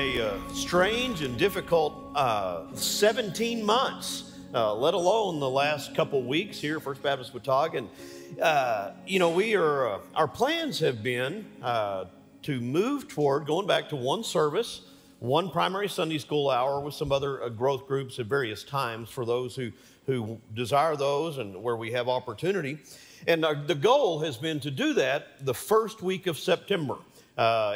a uh, strange and difficult uh, 17 months, uh, let alone the last couple weeks here at First Baptist Watauga. Uh, you know, we are, uh, our plans have been uh, to move toward going back to one service, one primary Sunday school hour with some other growth groups at various times for those who, who desire those and where we have opportunity. And the goal has been to do that the first week of September.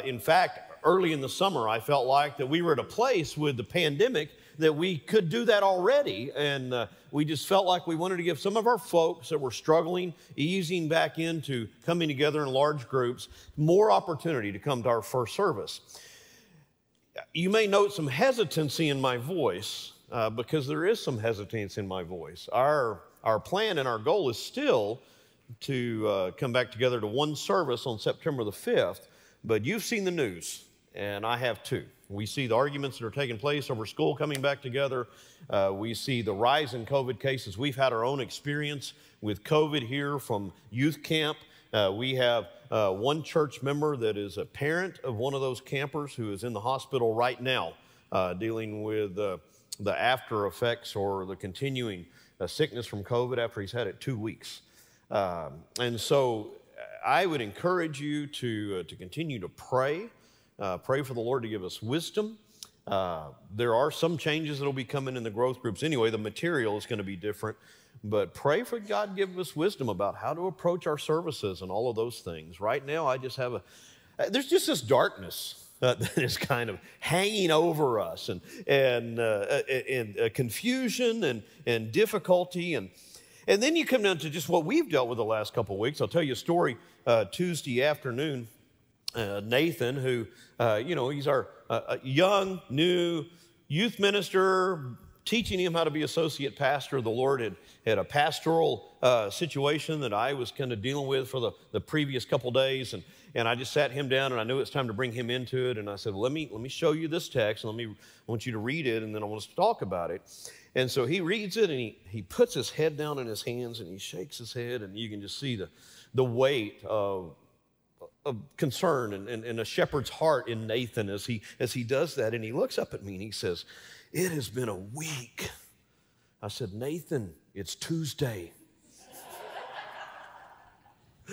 in fact, early in the summer, I felt like that we were at a place with the pandemic that we could do that already. And uh, we just felt like we wanted to give some of our folks that were struggling, easing back into coming together in large groups, more opportunity to come to our first service. You may note some hesitancy in my voice uh, because there is some hesitance in my voice. Our, our plan and our goal is still to uh, come back together to one service on September the 5th, but you've seen the news and I have too. We see the arguments that are taking place over school coming back together. Uh, we see the rise in COVID cases. We've had our own experience with COVID here from youth camp. Uh, we have uh, one church member that is a parent of one of those campers who is in the hospital right now uh, dealing with uh, the after effects or the continuing uh, sickness from COVID after he's had it two weeks. Um, and so I would encourage you to, to continue to pray. Uh, pray for the Lord to give us wisdom. Uh, there are some changes that will be coming in the growth groups anyway. The material is going to be different, but pray for God to give us wisdom about how to approach our services and all of those things. Right now, I just have a uh, there's just this darkness uh, that is kind of hanging over us and and, uh, and uh, confusion and and difficulty and and then you come down to just what we've dealt with the last couple of weeks. I'll tell you a story. Tuesday afternoon, Nathan, who uh, you know, he's our uh, young, new youth minister, teaching him how to be associate pastor. The Lord had, had a pastoral uh, situation that I was kind of dealing with for the, the previous couple days. And, and I just sat him down and I knew it's time to bring him into it. And I said, well, let me, let me show you this text and let me, I want you to read it and then I want us to talk about it. And so he reads it and he, he puts his head down in his hands and he shakes his head and you can just see the, the weight of of concern and, and, and, a shepherd's heart in Nathan as he, as he does that. And he looks up at me and he says, It has been a week. I said, Nathan, it's Tuesday.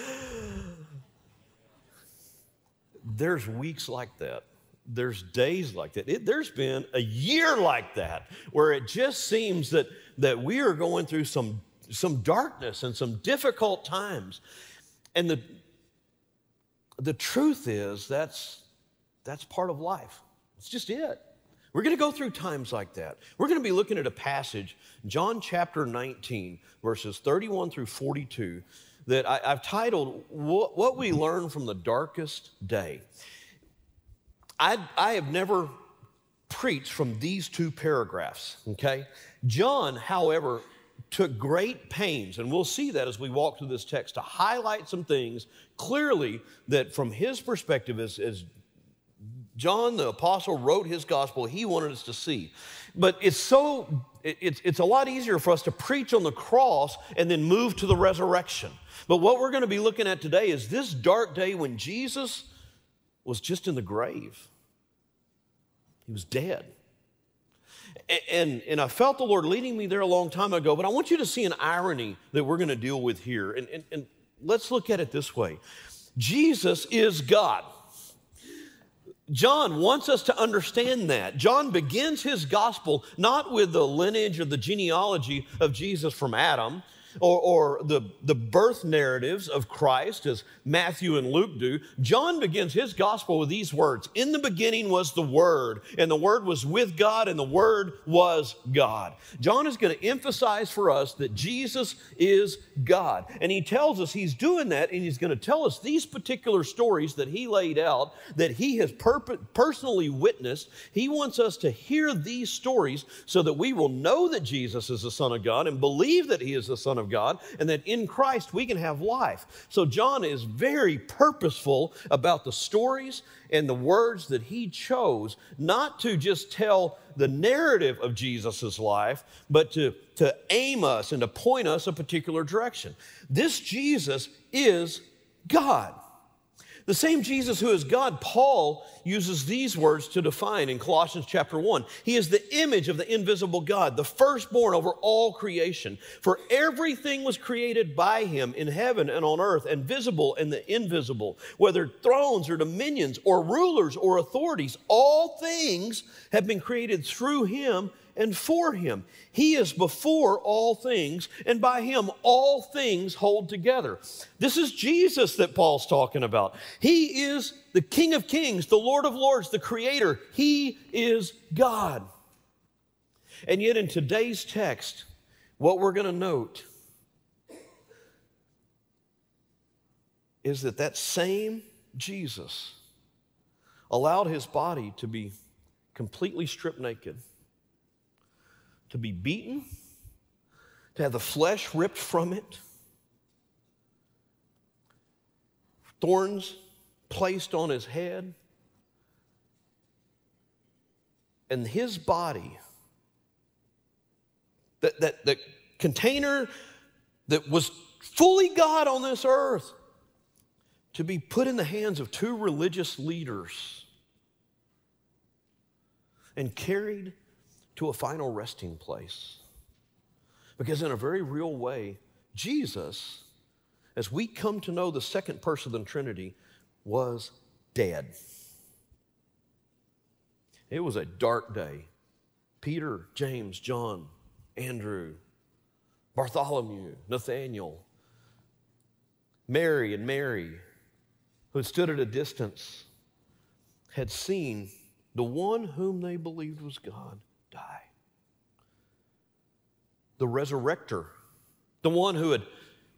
There's weeks like that. There's days like that. It, there's been a year like that where it just seems that, that we are going through some, some darkness and some difficult times. And the, the truth is that's that's part of life. It's just it. We're going to go through times like that. We're going to be looking at a passage, John chapter 19, verses 31 through 42, that I, have titled what, what, We Learn from the Darkest Day. I, I have never preached from these two paragraphs, okay? John, however, took great pains, and we'll see that as we walk through this text, to highlight some things clearly that from his perspective, as, as John the apostle wrote his gospel, he wanted us to see. But it's so, it's, it's a lot easier for us to preach on the cross and then move to the resurrection. But what we're going to be looking at today is this dark day when Jesus was just in the grave. He was dead. And, and I felt the Lord leading me there a long time ago, but I want you to see an irony that we're going to deal with here. And, and, and let's look at it this way Jesus is God. John wants us to understand that. John begins his gospel not with the lineage or the genealogy of Jesus from Adam, or, or the, the birth narratives of Christ, as Matthew and Luke do, John begins his gospel with these words In the beginning was the Word, and the Word was with God, and the Word was God. John is going to emphasize for us that Jesus is God. And he tells us he's doing that, and he's going to tell us these particular stories that he laid out that he has personally witnessed. He wants us to hear these stories so that we will know that Jesus is the Son of God and believe that he is the Son of of God, and that in Christ we can have life. So John is very purposeful about the stories and the words that he chose, not to just tell the narrative of Jesus' life, but to, to aim us and to point us a particular direction. This Jesus is God. The same Jesus who is God, Paul uses these words to define in Colossians chapter 1. He is the image of the invisible God, the firstborn over all creation. For everything was created by him in heaven and on earth, and visible and the invisible, whether thrones or dominions or rulers or authorities, all things have been created through him and for him. He is before all things, and by him all things hold together. This is Jesus that Paul's talking about. He is the King of kings, the Lord of lords, the Creator. He is God. And yet, in today's text, what we're going to note is that that same Jesus allowed his body to be completely stripped naked to be beaten, to have the flesh ripped from it, thorns placed on his head, and his body, that, that, that container that was fully God on this earth, to be put in the hands of two religious leaders and carried to a final resting place. Because, in a very real way, Jesus, as we come to know the second person of the Trinity, was dead. It was a dark day. Peter, James, John, Andrew, Bartholomew, Nathaniel, Mary, and Mary, who had stood at a distance, had seen the one whom they believed was God. The resurrector, the one who had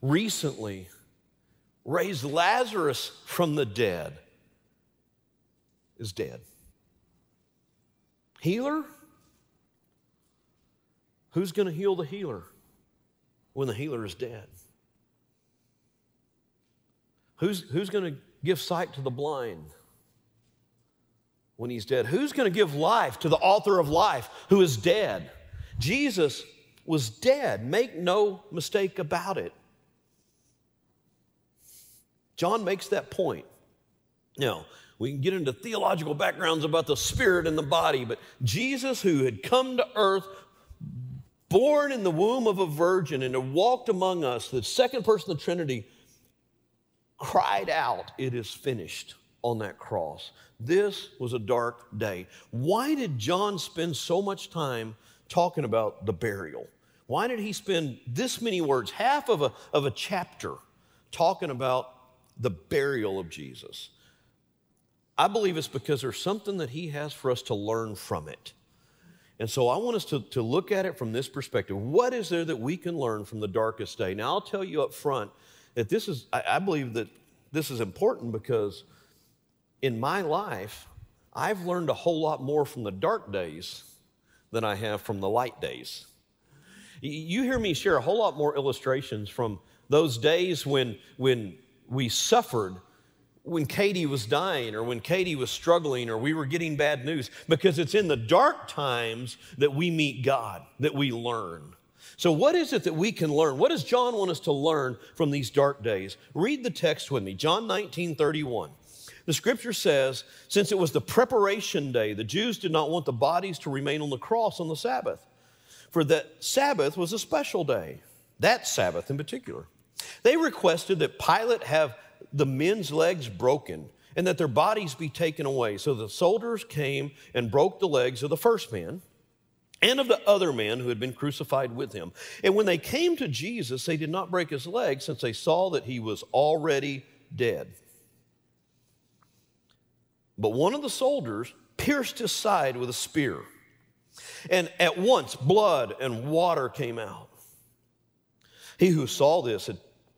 recently raised Lazarus from the dead, is dead. Healer? Who's going to heal the healer when the healer is dead? Who's, who's going to give sight to the blind when he's dead? Who's going to give life to the author of life who is dead? Jesus was dead. Make no mistake about it. John makes that point. Now, we can get into theological backgrounds about the spirit and the body, but Jesus, who had come to earth, born in the womb of a virgin, and had walked among us, the second person of the Trinity, cried out, It is finished on that cross. This was a dark day. Why did John spend so much time talking about the burial? Why did he spend this many words, half of a, of a chapter, talking about the burial of Jesus? I believe it's because there's something that he has for us to learn from it. And so I want us to, to look at it from this perspective. What is there that we can learn from the darkest day? Now, I'll tell you up front that this is, I, I believe that this is important because in my life, I've learned a whole lot more from the dark days than I have from the light days. You hear me share a whole lot more illustrations from those days when, when we suffered, when Katie was dying, or when Katie was struggling, or we were getting bad news, because it's in the dark times that we meet God, that we learn. So, what is it that we can learn? What does John want us to learn from these dark days? Read the text with me, John 19 31. The scripture says, since it was the preparation day, the Jews did not want the bodies to remain on the cross on the Sabbath, for that Sabbath was a special day, that Sabbath in particular. They requested that Pilate have the men's legs broken and that their bodies be taken away. So the soldiers came and broke the legs of the first man and of the other man who had been crucified with him. And when they came to Jesus, they did not break his legs since they saw that he was already dead. But one of the soldiers pierced his side with a spear, and at once blood and water came out. He who saw this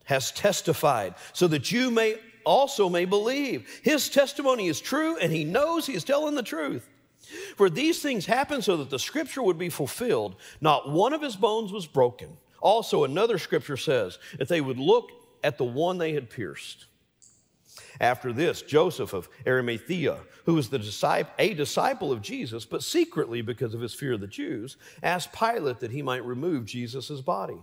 has testified, so that you may also may believe. His testimony is true, and he knows he is telling the truth. For these things happened so that the scripture would be fulfilled. Not one of his bones was broken. Also, another scripture says that they would look at the one they had pierced. After this, Joseph of Arimathea, who was the disciple, a disciple of Jesus, but secretly because of his fear of the Jews, asked Pilate that he might remove Jesus' body.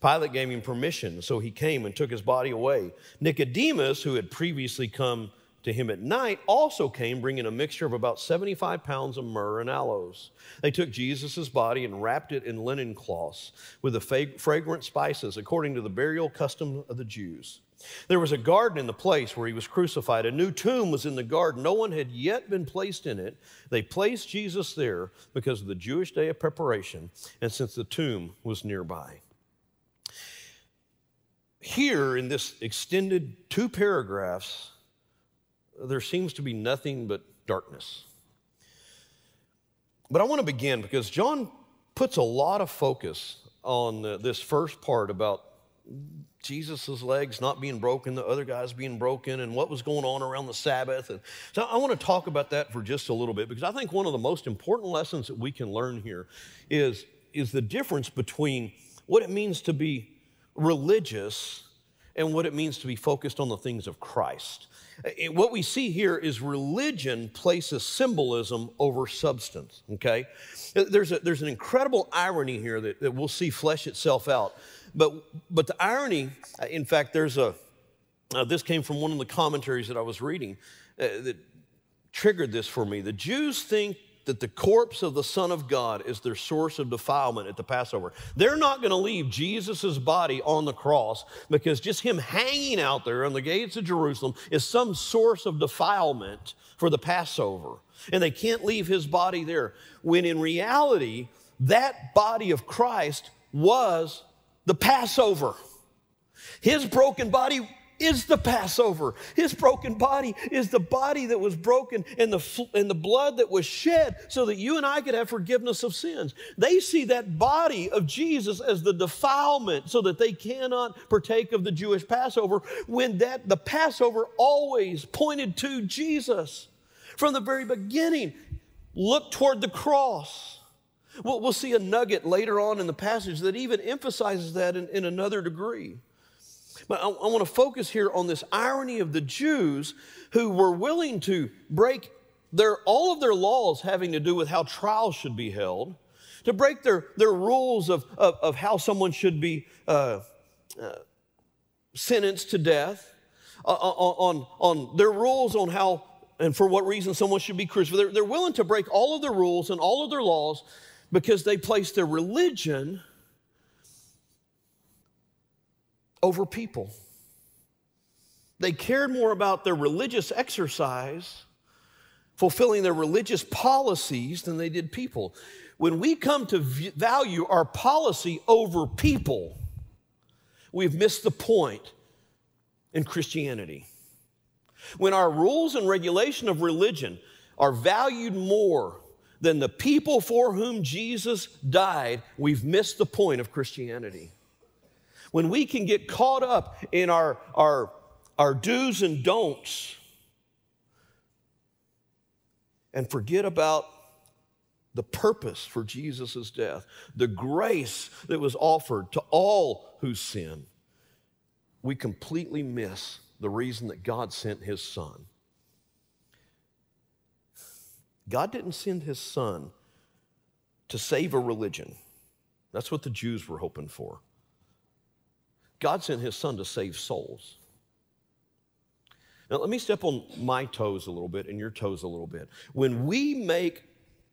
Pilate gave him permission, so he came and took his body away. Nicodemus, who had previously come to him at night, also came bringing a mixture of about 75 pounds of myrrh and aloes. They took Jesus' body and wrapped it in linen cloths with the fragrant spices, according to the burial custom of the Jews. There was a garden in the place where he was crucified. A new tomb was in the garden. No one had yet been placed in it. They placed Jesus there because of the Jewish day of preparation and since the tomb was nearby here in this extended two paragraphs, there seems to be nothing but darkness. But I want to begin because John puts a lot of focus on this first part about Jesus' legs not being broken, the other guys being broken, and what was going on around the Sabbath. And so I want to talk about that for just a little bit because I think one of the most important lessons that we can learn here is, is the difference between what it means to be religious and what it means to be focused on the things of Christ. Eh, what we see here is religion places symbolism over substance, okay? There's, a, there's an incredible irony here that, that we'll see flesh itself out. But, but the irony, in fact, there's a, uh, this came from one of the commentaries that I was reading uh, that triggered this for me. The Jews think that the corpse of the Son of God is their source of defilement at the Passover. They're not going to leave Jesus' body on the cross because just him hanging out there on the gates of Jerusalem is some source of defilement for the Passover. And they can't leave his body there. When in reality, that body of Christ was the Passover. His broken body is the Passover. His broken body is the body that was broken and the, and the blood that was shed so that you and I could have forgiveness of sins. They see that body of Jesus as the defilement so that they cannot partake of the Jewish Passover when that the Passover always pointed to Jesus. From the very beginning, look toward the cross. We'll, we'll see a nugget later on in the passage that even emphasizes that in, in another degree. But I, I want to focus here on this irony of the Jews who were willing to break their, all of their laws having to do with how trials should be held, to break their, their rules of, of, of how someone should be uh, uh, sentenced to death, uh, uh on, on their rules on how and for what reason someone should be crucified. They're, they're willing to break all of their rules and all of their laws because they place their religion over people. They cared more about their religious exercise, fulfilling their religious policies, than they did people. When we come to value our policy over people, we've missed the point in Christianity. When our rules and regulation of religion are valued more than the people for whom Jesus died, we've missed the point of Christianity when we can get caught up in our, our, our do's and don'ts and forget about the purpose for Jesus' death, the grace that was offered to all who sin, we completely miss the reason that God sent his son. God didn't send his son to save a religion. That's what the Jews were hoping for. God sent his son to save souls. Now, let me step on my toes a little bit and your toes a little bit. When we make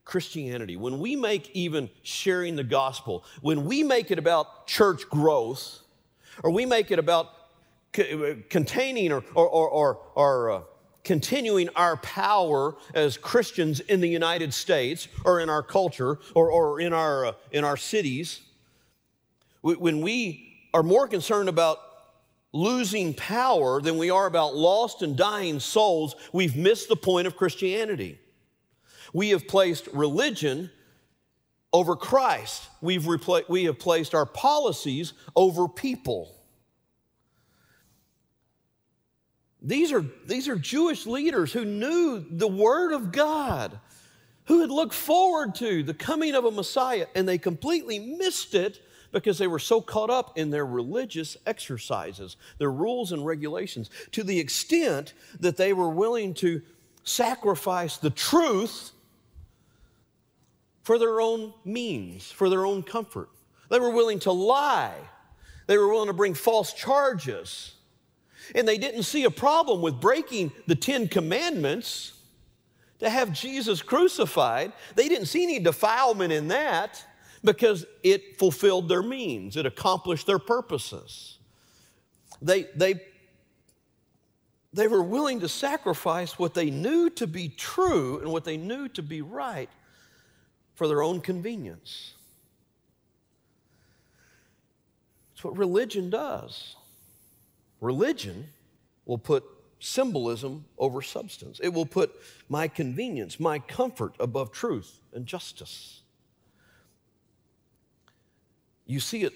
Christianity, when we make even sharing the gospel, when we make it about church growth, or we make it about containing or, or, or, or uh, continuing our power as Christians in the United States or in our culture or, or in, our, uh, in our cities, when we are more concerned about losing power than we are about lost and dying souls, we've missed the point of Christianity. We have placed religion over Christ. We've we have placed our policies over people. These are, these are Jewish leaders who knew the Word of God, who had looked forward to the coming of a Messiah, and they completely missed it because they were so caught up in their religious exercises, their rules and regulations, to the extent that they were willing to sacrifice the truth for their own means, for their own comfort. They were willing to lie They were willing to bring false charges. And they didn't see a problem with breaking the Ten Commandments to have Jesus crucified. They didn't see any defilement in that because it fulfilled their means, it accomplished their purposes. They, they, they were willing to sacrifice what they knew to be true and what they knew to be right for their own convenience. It's what religion does. Religion will put symbolism over substance. It will put my convenience, my comfort above truth and justice. You see it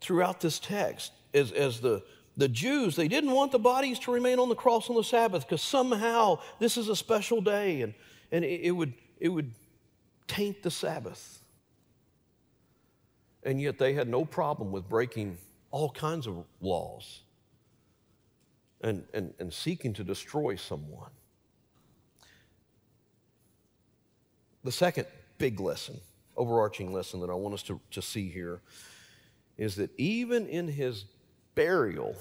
throughout this text as, as the, the Jews, they didn't want the bodies to remain on the cross on the Sabbath because somehow this is a special day and, and it, it, would, it would taint the Sabbath. And yet they had no problem with breaking all kinds of laws and, and, and seeking to destroy someone. The second big lesson, overarching lesson that I want us to, to see here is that even in his burial,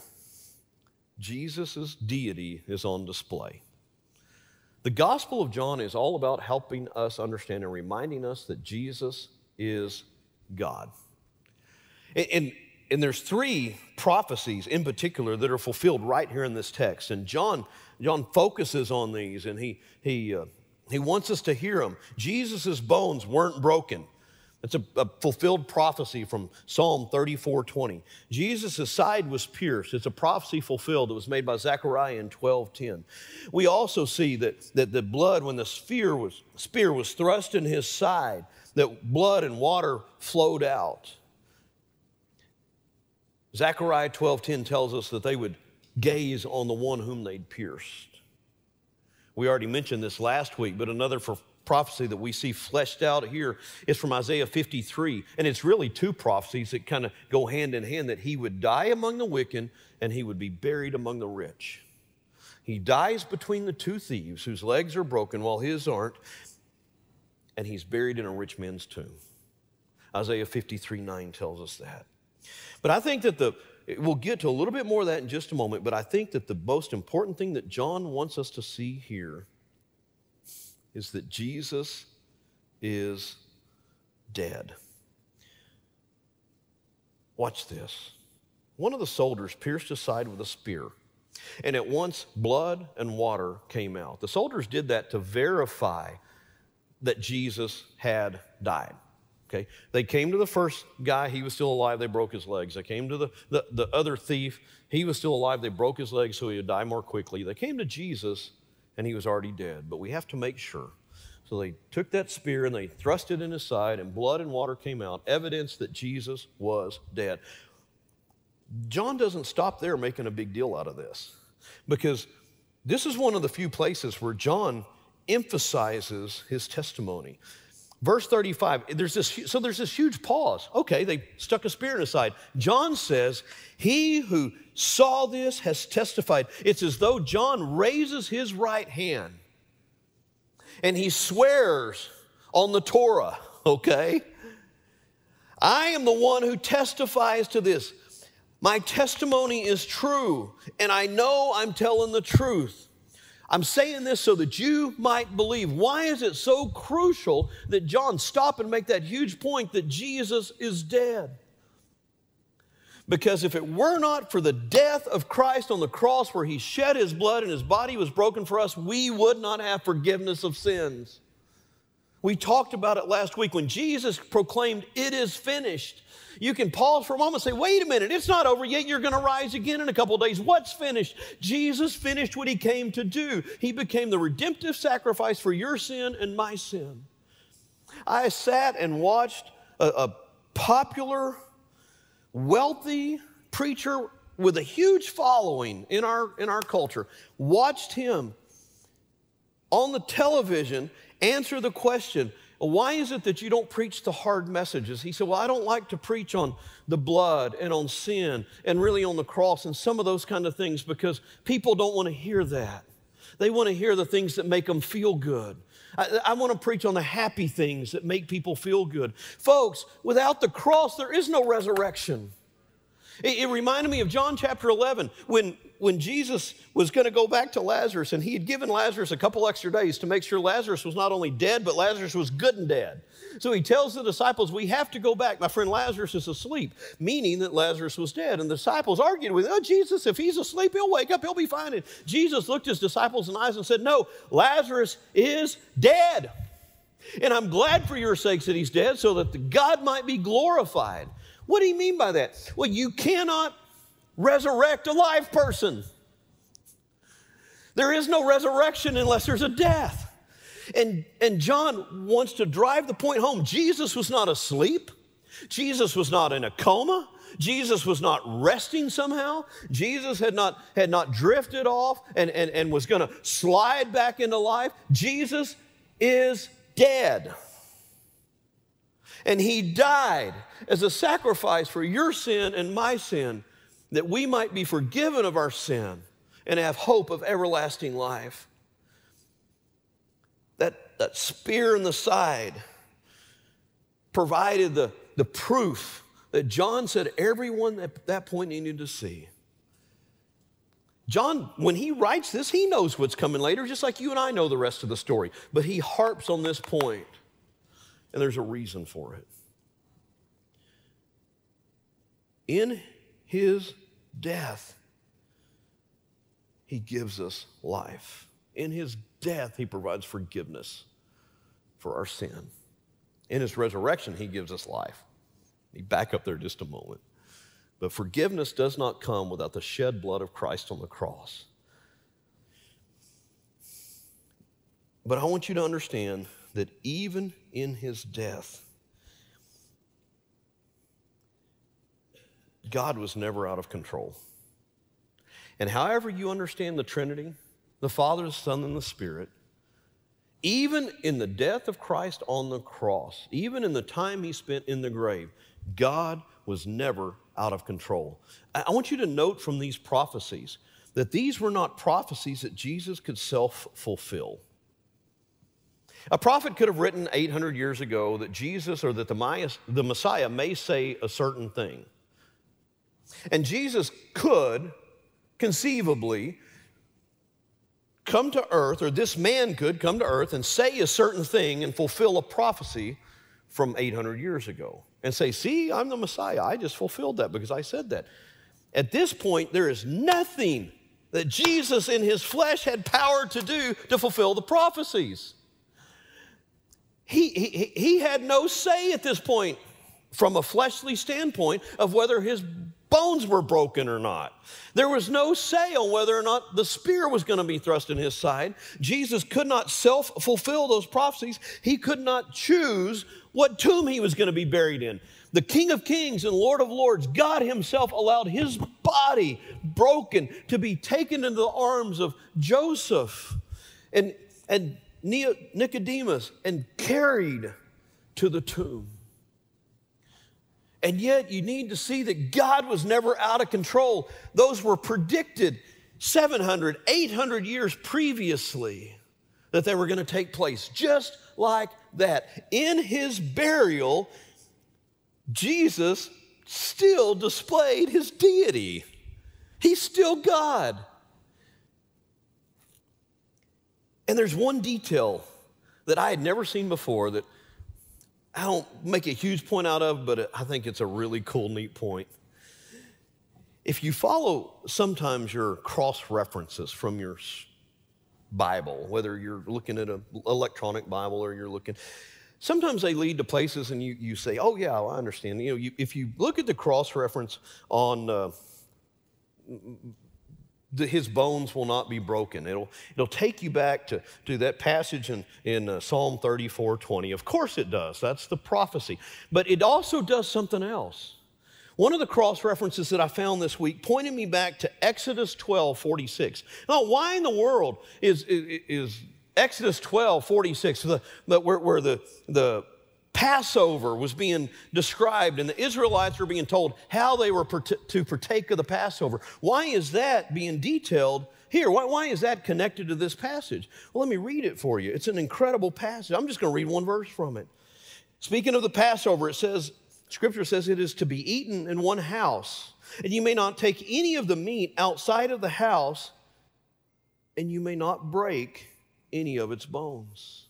Jesus' deity is on display. The Gospel of John is all about helping us understand and reminding us that Jesus is God. And, and and there's three prophecies in particular that are fulfilled right here in this text. And John, John focuses on these and he, he, uh, he wants us to hear them. Jesus' bones weren't broken. It's a, a, fulfilled prophecy from Psalm 34 20. Jesus' side was pierced. It's a prophecy fulfilled that was made by Zechariah in 12 10. We also see that, that the blood, when the spear was, spear was thrust in his side, that blood and water flowed out. Zechariah 12:10 tells us that they would gaze on the one whom they'd pierced. We already mentioned this last week, but another prophecy that we see fleshed out here is from Isaiah 53. And it's really two prophecies that kind of go hand in hand that he would die among the wicked and he would be buried among the rich. He dies between the two thieves whose legs are broken while his aren't, and he's buried in a rich man's tomb. Isaiah 53 9 tells us that. But I think that the, we'll get to a little bit more of that in just a moment, but I think that the most important thing that John wants us to see here is that Jesus is dead. Watch this. One of the soldiers pierced his side with a spear, and at once blood and water came out. The soldiers did that to verify that Jesus had died. Okay, they came to the first guy, he was still alive, they broke his legs. They came to the, the, the other thief, he was still alive, they broke his legs so he would die more quickly. They came to Jesus and he was already dead, but we have to make sure. So they took that spear and they thrust it in his side, and blood and water came out, evidence that Jesus was dead. John doesn't stop there making a big deal out of this because this is one of the few places where John emphasizes his testimony. Verse 35, there's this, so there's this huge pause. Okay, they stuck a spear in his side. John says, He who saw this has testified. It's as though John raises his right hand and he swears on the Torah, okay? I am the one who testifies to this. My testimony is true, and I know I'm telling the truth. I'm saying this so that you might believe. Why is it so crucial that John stop and make that huge point that Jesus is dead? Because if it were not for the death of Christ on the cross where he shed his blood and his body was broken for us, we would not have forgiveness of sins. We talked about it last week when Jesus proclaimed, It is finished. You can pause for a moment and say, wait a minute, it's not over yet. You're going to rise again in a couple days. What's finished? Jesus finished what he came to do. He became the redemptive sacrifice for your sin and my sin. I sat and watched a, a popular, wealthy preacher with a huge following in our, in our culture, watched him on the television answer the question why is it that you don't preach the hard messages? He said, Well, I don't like to preach on the blood and on sin and really on the cross and some of those kind of things because people don't want to hear that. They want to hear the things that make them feel good. I, I, want to preach on the happy things that make people feel good. Folks, without the cross, there is no resurrection. It, it reminded me of John chapter 11 when, when Jesus was going to go back to Lazarus and he had given Lazarus a couple extra days to make sure Lazarus was not only dead, but Lazarus was good and dead. So he tells the disciples, We have to go back. My friend Lazarus is asleep, meaning that Lazarus was dead. And the disciples argued with, Oh, Jesus, if he's asleep, he'll wake up, he'll be fine. And Jesus looked his disciples in the eyes and said, No, Lazarus is dead. And I'm glad for your sakes that he's dead so that God might be glorified. What do you mean by that? Well, you cannot resurrect a live person. There is no resurrection unless there's a death. And, and John wants to drive the point home. Jesus was not asleep. Jesus was not in a coma. Jesus was not resting somehow. Jesus had not, had not drifted off and, and, and was going to slide back into life. Jesus is dead. And he died as a sacrifice for your sin and my sin, that we might be forgiven of our sin and have hope of everlasting life. That, that spear in the side provided the, the proof that John said everyone at that point needed to see. John, when he writes this, he knows what's coming later, just like you and I know the rest of the story. But he harps on this point, and there's a reason for it. In his death, he gives us life. In his death, he provides forgiveness for our sin. In his resurrection, he gives us life. Let me back up there just a moment. But forgiveness does not come without the shed blood of Christ on the cross. But I want you to understand that even in his death, God was never out of control. And however you understand the Trinity, the Father, the Son, and the Spirit, even in the death of Christ on the cross, even in the time he spent in the grave, God was never out of control. I want you to note from these prophecies that these were not prophecies that Jesus could self fulfill. A prophet could have written 800 years ago that Jesus or that the Messiah may say a certain thing. And Jesus could conceivably come to earth, or this man could come to earth and say a certain thing and fulfill a prophecy from 800 years ago and say, See, I'm the Messiah. I just fulfilled that because I said that. At this point, there is nothing that Jesus in his flesh had power to do to fulfill the prophecies. He, he, he had no say at this point from a fleshly standpoint of whether his bones were broken or not. There was no say on whether or not the spear was going to be thrust in his side. Jesus could not self fulfill those prophecies. He could not choose what tomb he was going to be buried in. The King of Kings and Lord of Lords, God Himself allowed His body broken to be taken into the arms of Joseph and, and Nicodemus and carried to the tomb. And yet, you need to see that God was never out of control. Those were predicted 700, 800 years previously that they were going to take place, just like that. In his burial, Jesus still displayed his deity, he's still God. And there's one detail that I had never seen before that I don't make a huge point out of, but I think it's a really cool, neat point. If you follow sometimes your cross references from your Bible, whether you're looking at an electronic Bible or you're looking, sometimes they lead to places and you, you say, oh, yeah, well, I understand. You know, you, if you look at the cross reference on uh, his bones will not be broken. It'll, it'll take you back to, to that passage in, in uh, Psalm 34 20. Of course it does. That's the prophecy. But it also does something else. One of the cross references that I found this week pointed me back to Exodus 12 46. Now, why in the world is, is, is Exodus 12 46, the, the, where, where the, the Passover was being described, and the Israelites were being told how they were to partake of the Passover. Why is that being detailed here? Why, why is that connected to this passage? Well, let me read it for you. It's an incredible passage. I'm just going to read one verse from it. Speaking of the Passover, it says, Scripture says it is to be eaten in one house. And you may not take any of the meat outside of the house, and you may not break any of its bones.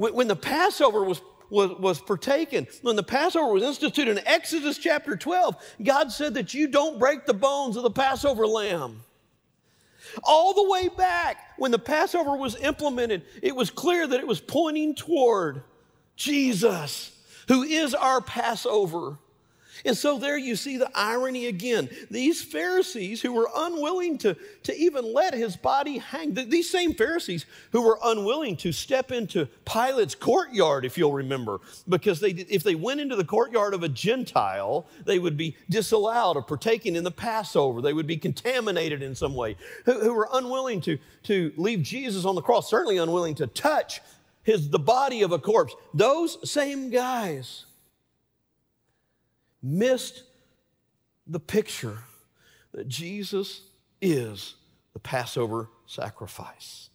When, the Passover was was, was partaken. When the Passover was instituted in Exodus chapter 12, God said that you don't break the bones of the Passover lamb. All the way back when the Passover was implemented, it was clear that it was pointing toward Jesus, who is our Passover. And so there you see the irony again. These Pharisees who were unwilling to, to even let his body hang, these same Pharisees who were unwilling to step into Pilate's courtyard, if you'll remember, because they, if they went into the courtyard of a Gentile, they would be disallowed of partaking in the Passover. They would be contaminated in some way, who, who were unwilling to, to leave Jesus on the cross, certainly unwilling to touch his, the body of a corpse. Those same guys missed the picture that Jesus is the Passover sacrifice.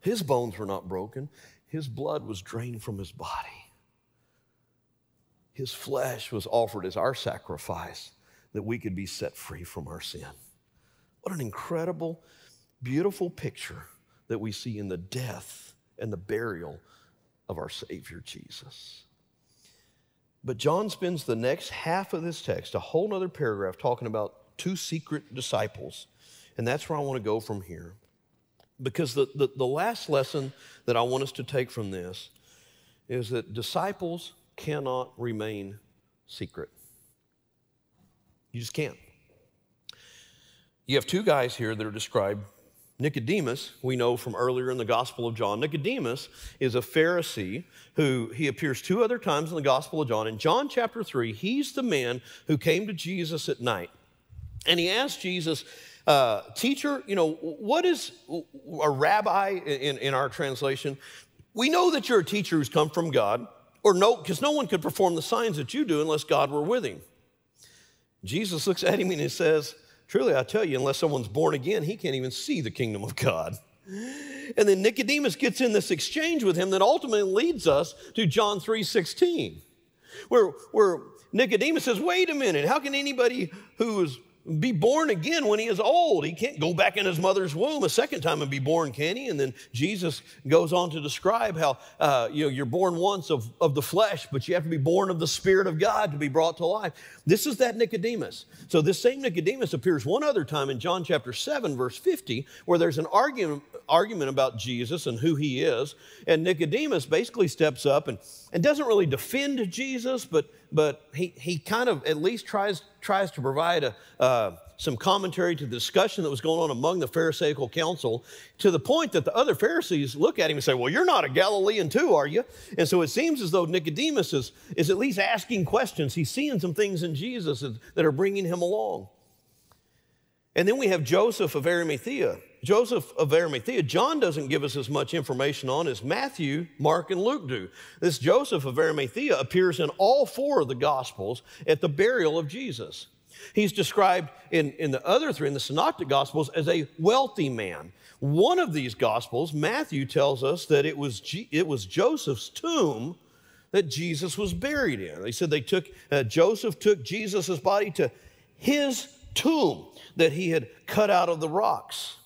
His bones were not broken, his blood was drained from his body. His flesh was offered as our sacrifice that we could be set free from our sin. What an incredible, beautiful picture that we see in the death and the burial of our Savior Jesus. But John spends the next half of this text, a whole other paragraph, talking about two secret disciples. And that's where I want to go from here. Because the, the, the last lesson that I want us to take from this is that disciples cannot remain secret. You just can't. You have two guys here that are described Nicodemus, we know from earlier in the Gospel of John, Nicodemus is a Pharisee who he appears two other times in the Gospel of John. In John chapter 3, he's the man who came to Jesus at night. And he asked Jesus, uh, Teacher, you know, what is a rabbi in, in our translation? We know that you're a teacher who's come from God, or no, because no one could perform the signs that you do unless God were with him. Jesus looks at him and he says, Truly, I tell you, unless someone's born again, he can't even see the kingdom of God. And then Nicodemus gets in this exchange with him that ultimately leads us to John 3 16, where, where Nicodemus says, Wait a minute, how can anybody who is be born again when he is old. He can't go back in his mother's womb a second time and be born, can he? And then Jesus goes on to describe how uh, you know, you're born once of, of the flesh, but you have to be born of the Spirit of God to be brought to life. This is that Nicodemus. So this same Nicodemus appears one other time in John chapter 7, verse 50, where there's an argument, argument about Jesus and who he is. And Nicodemus basically steps up and, and doesn't really defend Jesus, but but he, he kind of at least tries, tries to provide a, uh, some commentary to the discussion that was going on among the Pharisaical council to the point that the other Pharisees look at him and say, Well, you're not a Galilean too, are you? And so it seems as though Nicodemus is, is at least asking questions. He's seeing some things in Jesus that are bringing him along. And then we have Joseph of Arimathea. Joseph of Arimathea, John doesn't give us as much information on as Matthew, Mark, and Luke do. This Joseph of Arimathea appears in all four of the Gospels at the burial of Jesus. He's described in, in the other three, in the Synoptic Gospels, as a wealthy man. One of these Gospels, Matthew tells us that it was, G, it was Joseph's tomb that Jesus was buried in. They said they took, uh, Joseph took Jesus' body to his tomb that he had cut out of the rocks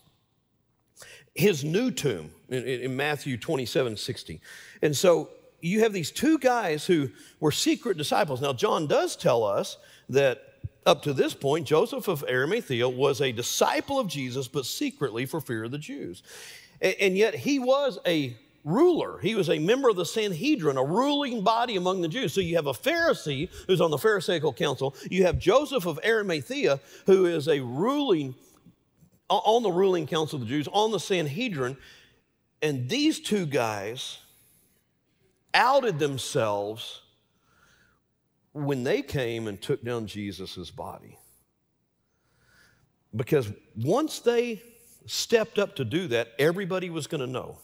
his new tomb in, in Matthew 27 60. And so you have these two guys who were secret disciples. Now, John does tell us that up to this point, Joseph of Arimathea was a disciple of Jesus, but secretly for fear of the Jews. And, and yet he was a ruler. He was a member of the Sanhedrin, a ruling body among the Jews. So you have a Pharisee who's on the Pharisaical council. You have Joseph of Arimathea, who is a ruling on the ruling council of the Jews, on the Sanhedrin, and these two guys outed themselves when they came and took down Jesus' body. Because once they stepped up to do that, everybody was going to know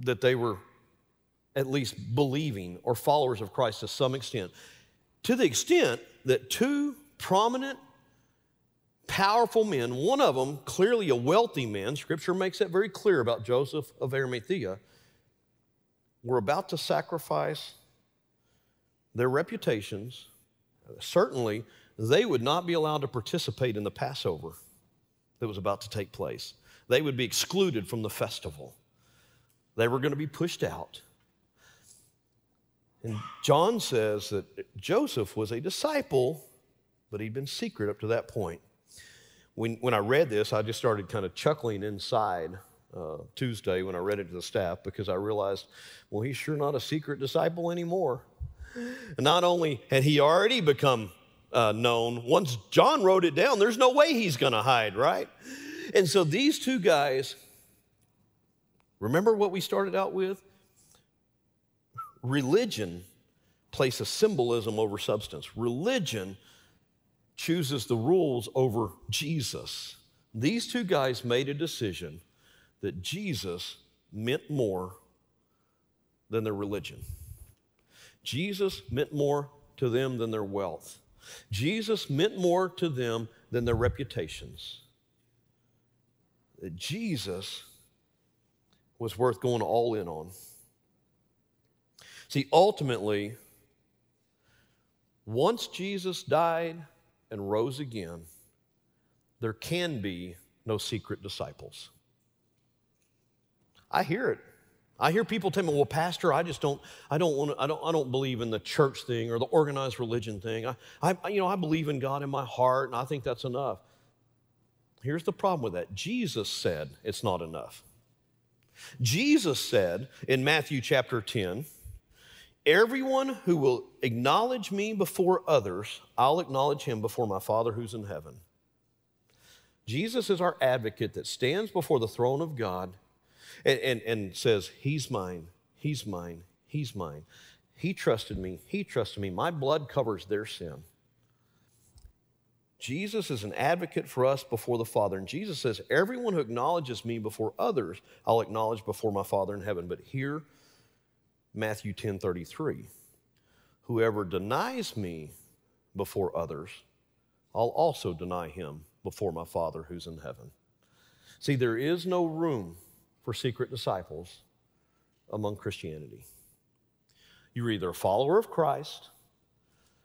that they were at least believing or followers of Christ to some extent. To the extent that two prominent powerful men, one of them clearly a wealthy man, scripture makes that very clear about Joseph of Arimathea, were about to sacrifice their reputations certainly they would not be allowed to participate in the Passover that was about to take place. They would be excluded from the festival. They were going to be pushed out. And John says that Joseph was a disciple, but he'd been secret up to that point. When, when I read this, I just started kind of chuckling inside uh, Tuesday when I read it to the staff because I realized, well, he's sure not a secret disciple anymore. Not only had he already become uh, known, once John wrote it down, there's no way he's going to hide, right? And so these two guys, remember what we started out with? Religion places symbolism over substance. Religion chooses the rules over Jesus. These two guys made a decision that Jesus meant more than their religion. Jesus meant more to them than their wealth. Jesus meant more to them than their reputations. That Jesus was worth going all in on. See, ultimately, once Jesus died and rose again, there can be no secret disciples. I hear it. I hear people tell me, "Well, Pastor, I just don't, I don't want to, I don't, I don't believe in the church thing or the organized religion thing. I, I, you know, I believe in God in my heart, and I think that's enough." Here's the problem with that: Jesus said it's not enough. Jesus said in Matthew chapter 10, Everyone who will acknowledge me before others, I'll acknowledge him before my Father who's in heaven. Jesus is our advocate that stands before the throne of God and, and, and says, He's mine, He's mine, He's mine. He trusted me, He trusted me. My blood covers their sin. Jesus is an advocate for us before the Father. And Jesus says, Everyone who acknowledges me before others, I'll acknowledge before my Father in heaven. But here, Matthew 10 33, whoever denies me before others, I'll also deny him before my Father who's in heaven. See, there is no room for secret disciples among Christianity. You're either a follower of Christ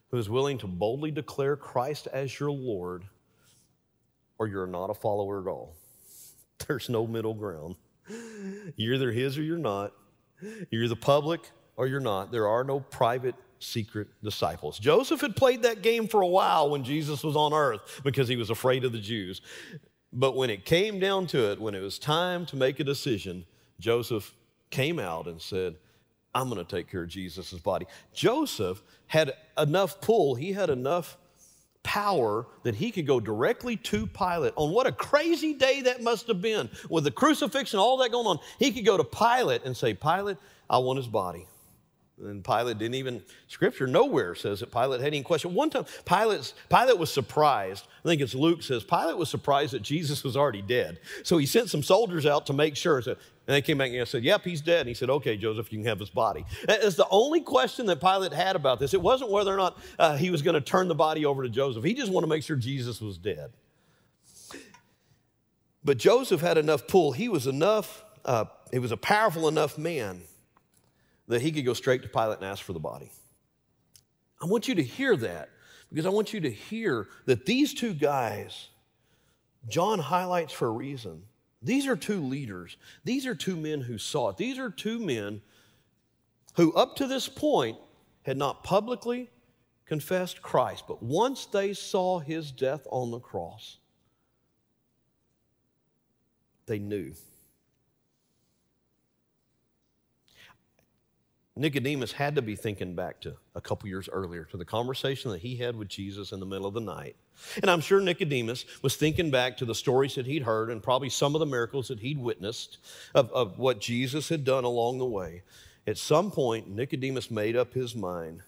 who is willing to boldly declare Christ as your Lord, or you're not a follower at all. There's no middle ground. You're either His or you're not. You're either public or you're not. There are no private secret disciples. Joseph had played that game for a while when Jesus was on earth because he was afraid of the Jews. But when it came down to it, when it was time to make a decision, Joseph came out and said, I'm going to take care of Jesus' body. Joseph had enough pull, he had enough power that he could go directly to Pilate. On what a crazy day that must have been with the crucifixion, all that going on. He could go to Pilate and say, Pilate, I want his body. And Pilate didn't even, scripture nowhere says that Pilate had any question. One time, Pilate, Pilate was surprised. I think it's Luke says, Pilate was surprised that Jesus was already dead. So he sent some soldiers out to make sure. And they came back and said, Yep, he's dead. And he said, Okay, Joseph, you can have his body. It's the only question that Pilate had about this. It wasn't whether or not uh, he was going to turn the body over to Joseph, he just wanted to make sure Jesus was dead. But Joseph had enough pull. He was enough, uh, he was a powerful enough man that he could go straight to Pilate and ask for the body. I want you to hear that because I want you to hear that these two guys, John highlights for a reason. These are two leaders. These are two men who saw it. These are two men who, up to this point, had not publicly confessed Christ, but once they saw his death on the cross, they knew. Nicodemus had to be thinking back to a couple years earlier to the conversation that he had with Jesus in the middle of the night. And I'm sure Nicodemus was thinking back to the stories that he'd heard and probably some of the miracles that he'd witnessed of, of what Jesus had done along the way. At some point, Nicodemus made up his mind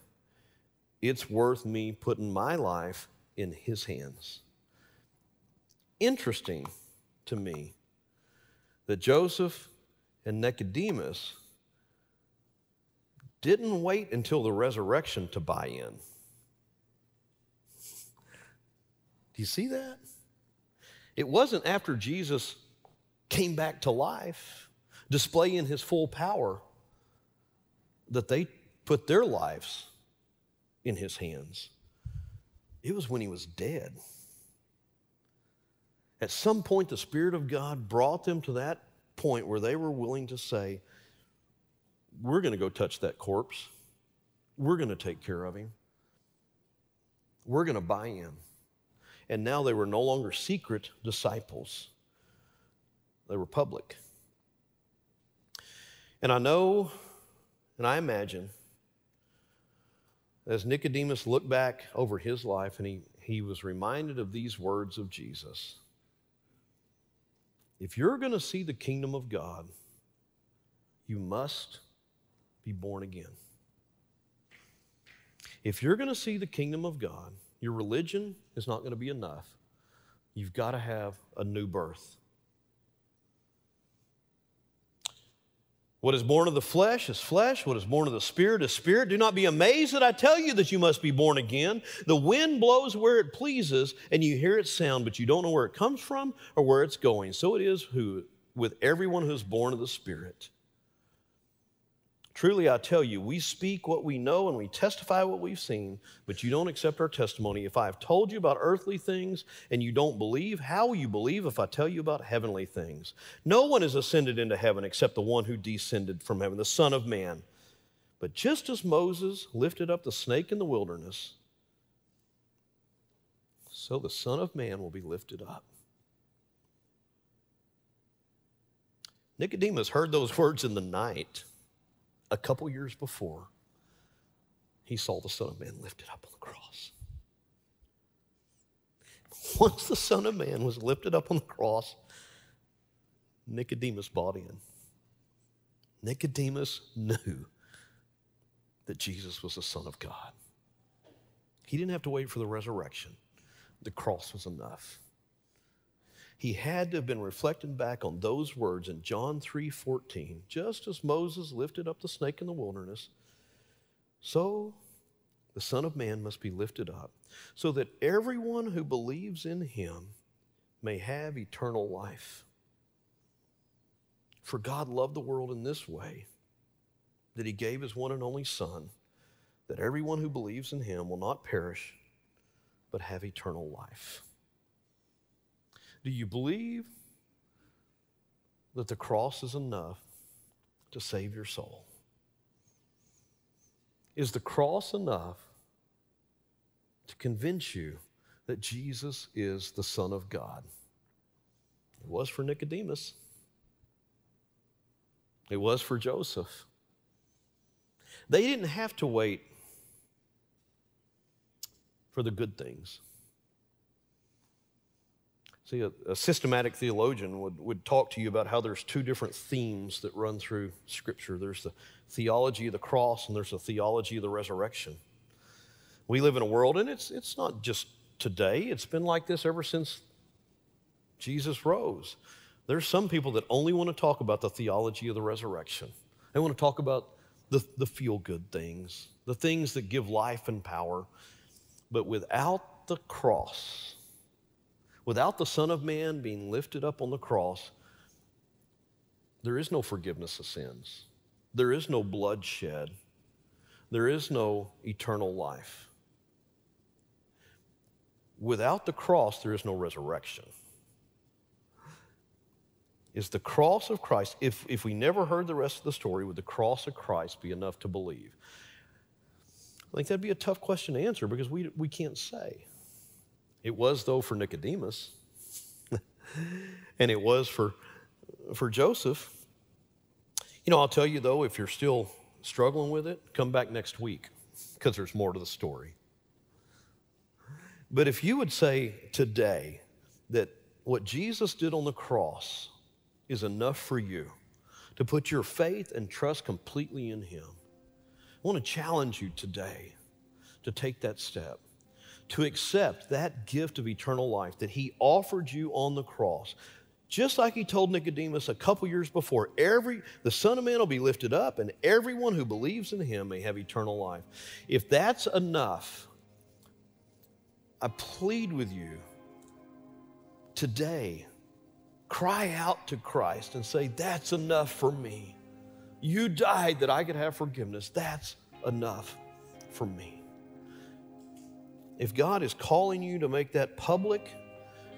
it's worth me putting my life in his hands. Interesting to me that Joseph and Nicodemus didn't wait until the resurrection to buy in. Do you see that? It wasn't after Jesus came back to life, displaying his full power, that they put their lives in his hands. It was when he was dead. At some point, the Spirit of God brought them to that point where they were willing to say, We're going to go touch that corpse. We're going to take care of him. We're going to buy in. And now they were no longer secret disciples, they were public. And I know and I imagine as Nicodemus looked back over his life and he, he was reminded of these words of Jesus if you're going to see the kingdom of God, you must be born again. If you're going to see the kingdom of God, your religion is not going to be enough. You've got to have a new birth. What is born of the flesh is flesh. What is born of the spirit is spirit. Do not be amazed that I tell you that you must be born again. The wind blows where it pleases, and you hear its sound, but you don't know where it comes from or where it's going. So it is who, with everyone who is born of the spirit. Truly, I tell you, we speak what we know and we testify what we've seen, but you don't accept our testimony. If I have told you about earthly things and you don't believe, how will you believe if I tell you about heavenly things? No one has ascended into heaven except the one who descended from heaven, the Son of Man. But just as Moses lifted up the snake in the wilderness, so the Son of Man will be lifted up. Nicodemus heard those words in the night a couple years before, he saw the Son of Man lifted up on the cross. Once the Son of Man was lifted up on the cross, Nicodemus bought in. Nicodemus knew that Jesus was the Son of God. He didn't have to wait for the resurrection, the cross was enough he had to have been reflecting back on those words in John 3:14. Just as Moses lifted up the snake in the wilderness, so the Son of Man must be lifted up, so that everyone who believes in him may have eternal life. For God loved the world in this way that he gave his one and only Son, that everyone who believes in him will not perish, but have eternal life. Do you believe that the cross is enough to save your soul? Is the cross enough to convince you that Jesus is the Son of God? It was for Nicodemus, it was for Joseph. They didn't have to wait for the good things. See, a, a, systematic theologian would, would talk to you about how there's two different themes that run through Scripture there's the theology of the cross, and there's the theology of the resurrection. We live in a world, and it's, it's not just today, it's been like this ever since Jesus rose. There's some people that only want to talk about the theology of the resurrection, they want to talk about the, the feel good things, the things that give life and power. But without the cross, Without the Son of Man being lifted up on the cross, there is no forgiveness of sins. There is no bloodshed. There is no eternal life. Without the cross, there is no resurrection. Is the cross of Christ, if, if we never heard the rest of the story, would the cross of Christ be enough to believe? I think that'd be a tough question to answer because we, we can't say. It was, though, for Nicodemus, and it was for, for Joseph. You know, I'll tell you, though, if you're still struggling with it, come back next week because there's more to the story. But if you would say today that what Jesus did on the cross is enough for you to put your faith and trust completely in Him, I want to challenge you today to take that step to accept that gift of eternal life that he offered you on the cross. Just like he told Nicodemus a couple years before, every the Son of Man will be lifted up, and everyone who believes in him may have eternal life. If that's enough, I plead with you today, cry out to Christ and say, That's enough for me. You died that I could have forgiveness. That's enough for me. If God is calling you to make that public,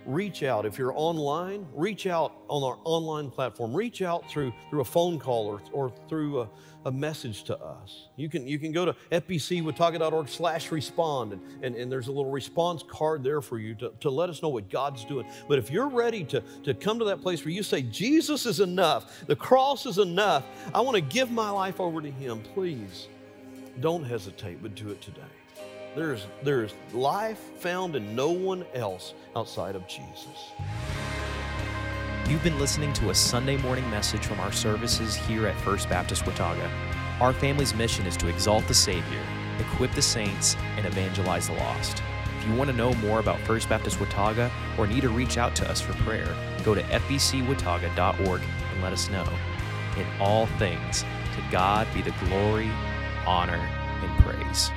reach out. If you're online, reach out on our online platform. Reach out through, through a phone call or, or through a, a message to us. You can, you can go to fbcwatauga.org slash respond, and, and, and there's a little response card there for you to, to let us know what God's doing. But if you're ready to, to come to that place where you say, Jesus is enough, the cross is enough, I want to give my life over to Him, please don't hesitate, but do it today. There's, there's life found in no one else outside of Jesus. You've been listening to a Sunday morning message from our services here at First Baptist Watauga. Our family's mission is to exalt the Savior, equip the saints, and evangelize the lost. If you want to know more about First Baptist Watauga or need to reach out to us for prayer, go to fbcwatauga.org and let us know. In all things, to God be the glory, honor, and praise.